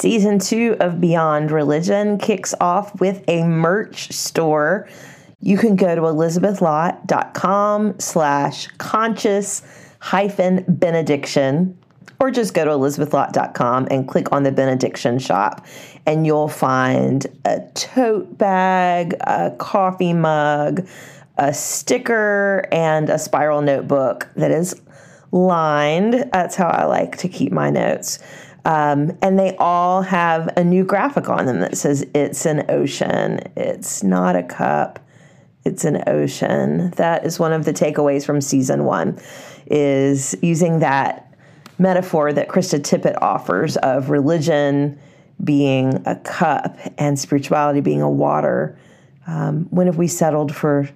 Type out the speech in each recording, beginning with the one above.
Season two of Beyond Religion kicks off with a merch store. You can go to elizabethlott.com slash conscious hyphen benediction or just go to elizabethlott.com and click on the benediction shop and you'll find a tote bag, a coffee mug, a sticker, and a spiral notebook that is lined. That's how I like to keep my notes. Um, and they all have a new graphic on them that says it's an ocean. It's not a cup. It's an ocean. That is one of the takeaways from season one is using that metaphor that Krista Tippett offers of religion being a cup and spirituality being a water. Um, when have we settled for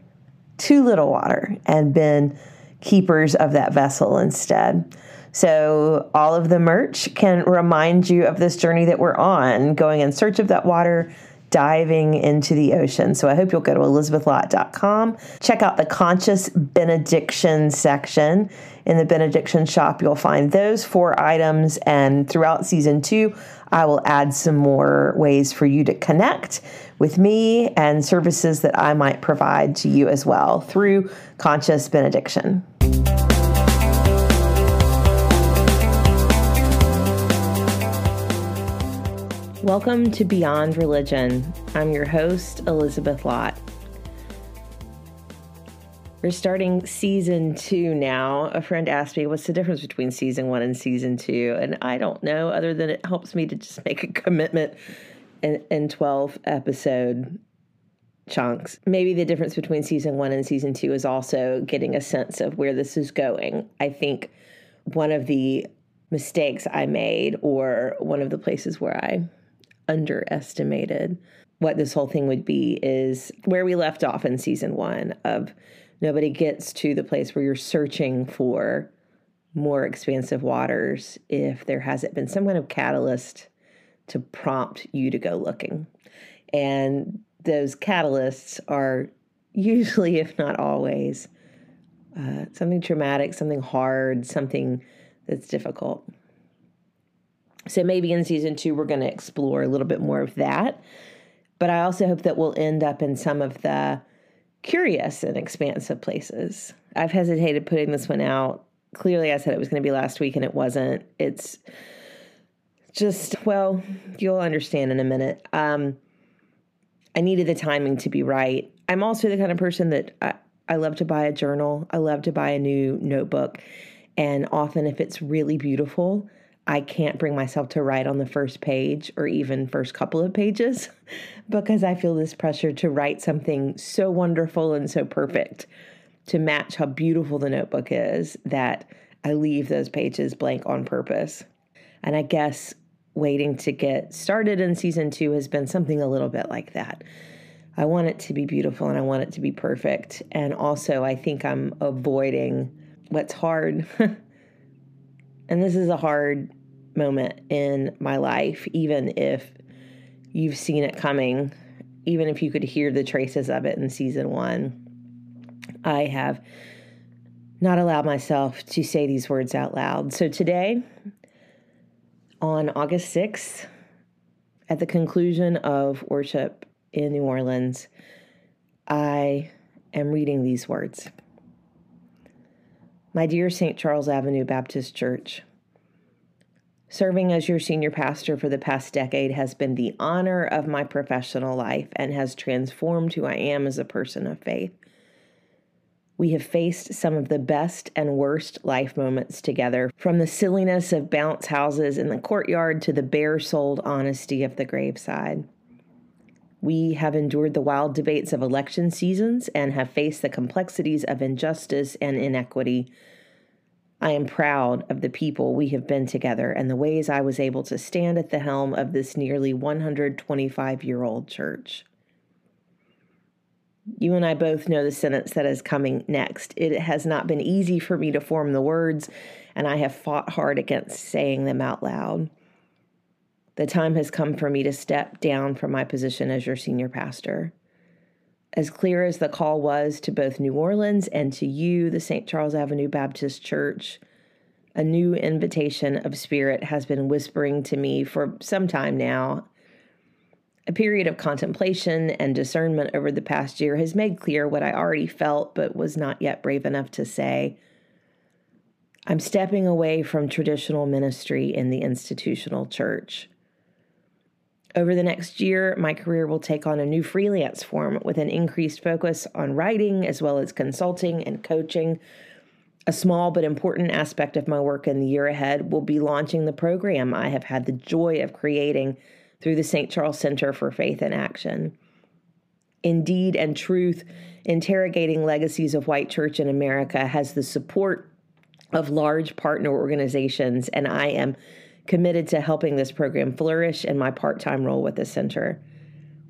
too little water and been keepers of that vessel instead? So, all of the merch can remind you of this journey that we're on, going in search of that water, diving into the ocean. So, I hope you'll go to elizabethlott.com, check out the conscious benediction section. In the benediction shop, you'll find those four items. And throughout season two, I will add some more ways for you to connect with me and services that I might provide to you as well through conscious benediction. Welcome to Beyond Religion. I'm your host, Elizabeth Lott. We're starting season two now. A friend asked me, What's the difference between season one and season two? And I don't know, other than it helps me to just make a commitment in, in 12 episode chunks. Maybe the difference between season one and season two is also getting a sense of where this is going. I think one of the mistakes I made, or one of the places where I underestimated what this whole thing would be is where we left off in season one of nobody gets to the place where you're searching for more expansive waters if there hasn't been some kind of catalyst to prompt you to go looking. And those catalysts are usually, if not always, uh, something traumatic, something hard, something that's difficult. So maybe in season two, we're going to explore a little bit more of that. But I also hope that we'll end up in some of the curious and expansive places. I've hesitated putting this one out. Clearly, I said it was going to be last week and it wasn't. It's just, well, you'll understand in a minute. Um, I needed the timing to be right. I'm also the kind of person that I, I love to buy a journal, I love to buy a new notebook. And often, if it's really beautiful, I can't bring myself to write on the first page or even first couple of pages because I feel this pressure to write something so wonderful and so perfect to match how beautiful the notebook is that I leave those pages blank on purpose. And I guess waiting to get started in season two has been something a little bit like that. I want it to be beautiful and I want it to be perfect. And also, I think I'm avoiding what's hard And this is a hard moment in my life, even if you've seen it coming, even if you could hear the traces of it in season one. I have not allowed myself to say these words out loud. So today, on August 6th, at the conclusion of worship in New Orleans, I am reading these words. My dear St. Charles Avenue Baptist Church, Serving as your senior pastor for the past decade has been the honor of my professional life and has transformed who I am as a person of faith. We have faced some of the best and worst life moments together, from the silliness of bounce houses in the courtyard to the bare souled honesty of the graveside. We have endured the wild debates of election seasons and have faced the complexities of injustice and inequity. I am proud of the people we have been together and the ways I was able to stand at the helm of this nearly 125 year old church. You and I both know the sentence that is coming next. It has not been easy for me to form the words, and I have fought hard against saying them out loud. The time has come for me to step down from my position as your senior pastor. As clear as the call was to both New Orleans and to you, the St. Charles Avenue Baptist Church, A new invitation of spirit has been whispering to me for some time now. A period of contemplation and discernment over the past year has made clear what I already felt but was not yet brave enough to say. I'm stepping away from traditional ministry in the institutional church. Over the next year, my career will take on a new freelance form with an increased focus on writing as well as consulting and coaching a small but important aspect of my work in the year ahead will be launching the program I have had the joy of creating through the St. Charles Center for Faith and Action. In Deed and Truth Interrogating Legacies of White Church in America has the support of large partner organizations, and I am committed to helping this program flourish in my part time role with the center.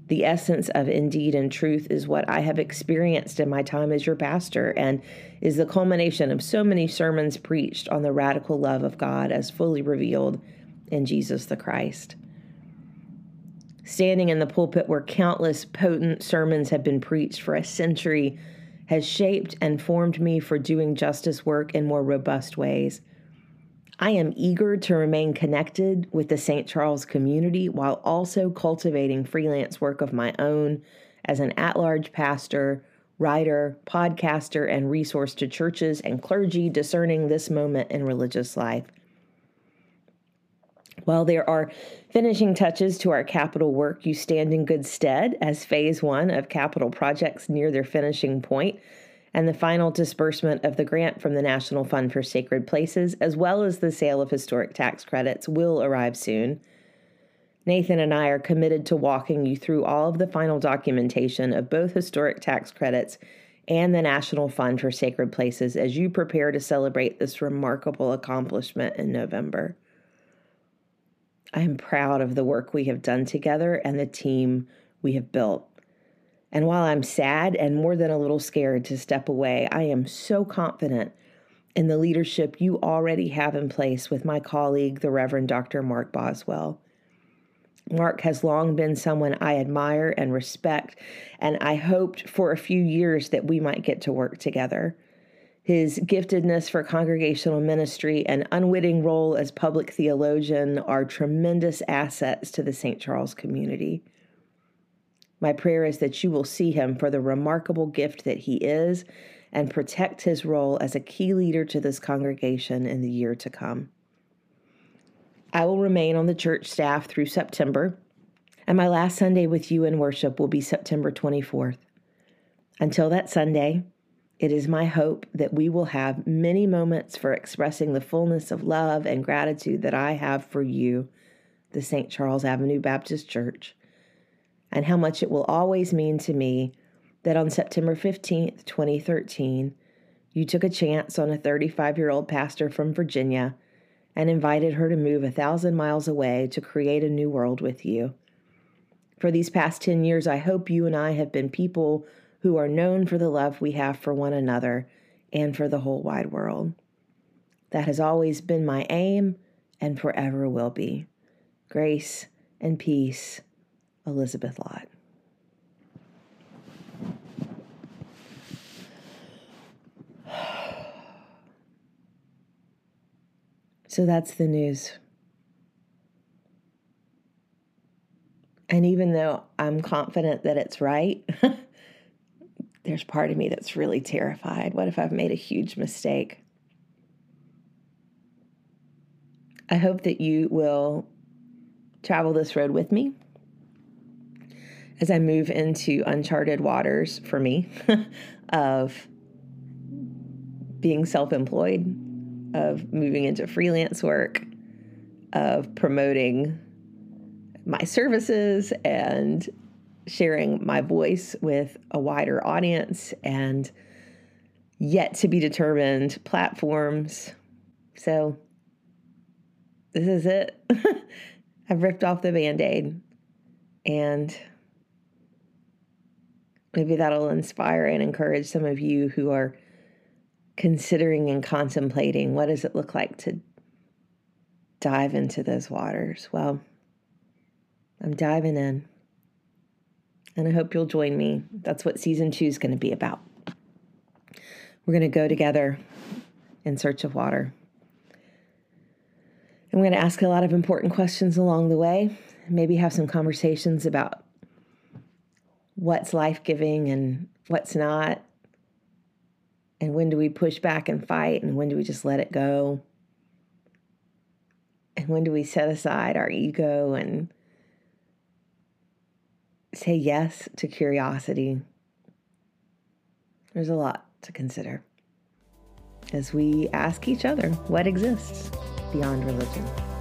The essence of In Deed and Truth is what I have experienced in my time as your pastor and is the culmination of so many sermons preached on the radical love of God as fully revealed in Jesus the Christ. Standing in the pulpit where countless potent sermons have been preached for a century has shaped and formed me for doing justice work in more robust ways. I am eager to remain connected with the St. Charles community while also cultivating freelance work of my own as an at large pastor, writer, podcaster, and resource to churches and clergy discerning this moment in religious life. While there are finishing touches to our capital work, you stand in good stead as phase one of capital projects near their finishing point and the final disbursement of the grant from the National Fund for Sacred Places, as well as the sale of historic tax credits, will arrive soon. Nathan and I are committed to walking you through all of the final documentation of both historic tax credits and the National Fund for Sacred Places as you prepare to celebrate this remarkable accomplishment in November. I am proud of the work we have done together and the team we have built. And while I'm sad and more than a little scared to step away, I am so confident in the leadership you already have in place with my colleague, the Reverend Dr. Mark Boswell. Mark has long been someone I admire and respect, and I hoped for a few years that we might get to work together. His giftedness for congregational ministry and unwitting role as public theologian are tremendous assets to the St. Charles community. My prayer is that you will see him for the remarkable gift that he is and protect his role as a key leader to this congregation in the year to come. I will remain on the church staff through September, and my last Sunday with you in worship will be September 24th. Until that Sunday, it is my hope that we will have many moments for expressing the fullness of love and gratitude that I have for you, the St. Charles Avenue Baptist Church and how much it will always mean to me that on September 15th, 2013, you took a chance on a 35 year old pastor from Virginia and invited her to move a thousand miles away to create a new world with you. For these past 10 years, I hope you and I have been people who are known for the love we have for one another and for the whole wide world. That has always been my aim and forever will be. Grace and peace Elizabeth Lott. So that's the news. And even though I'm confident that it's right, there's part of me that's really terrified. What if I've made a huge mistake? I hope that you will travel this road with me as I move into uncharted waters for me of being self employed, of moving into freelance work, of promoting my services and sharing my voice with a wider audience and yet to be determined platforms. So, this is it. I've ripped off the band aid and Maybe that'll inspire and encourage some of you who are considering and contemplating what does it look like to dive into those waters. Well, I'm diving in. And I hope you'll join me. That's what season two is going to be about. We're going to go together in search of water. I'm going to ask a lot of important questions along the way, maybe have some conversations about what's life giving and what's not, and when do we push back and fight, and when do we just let it go, and when do we set aside our ego and say yes to curiosity. There's a lot to consider as we ask each other what exists beyond religion.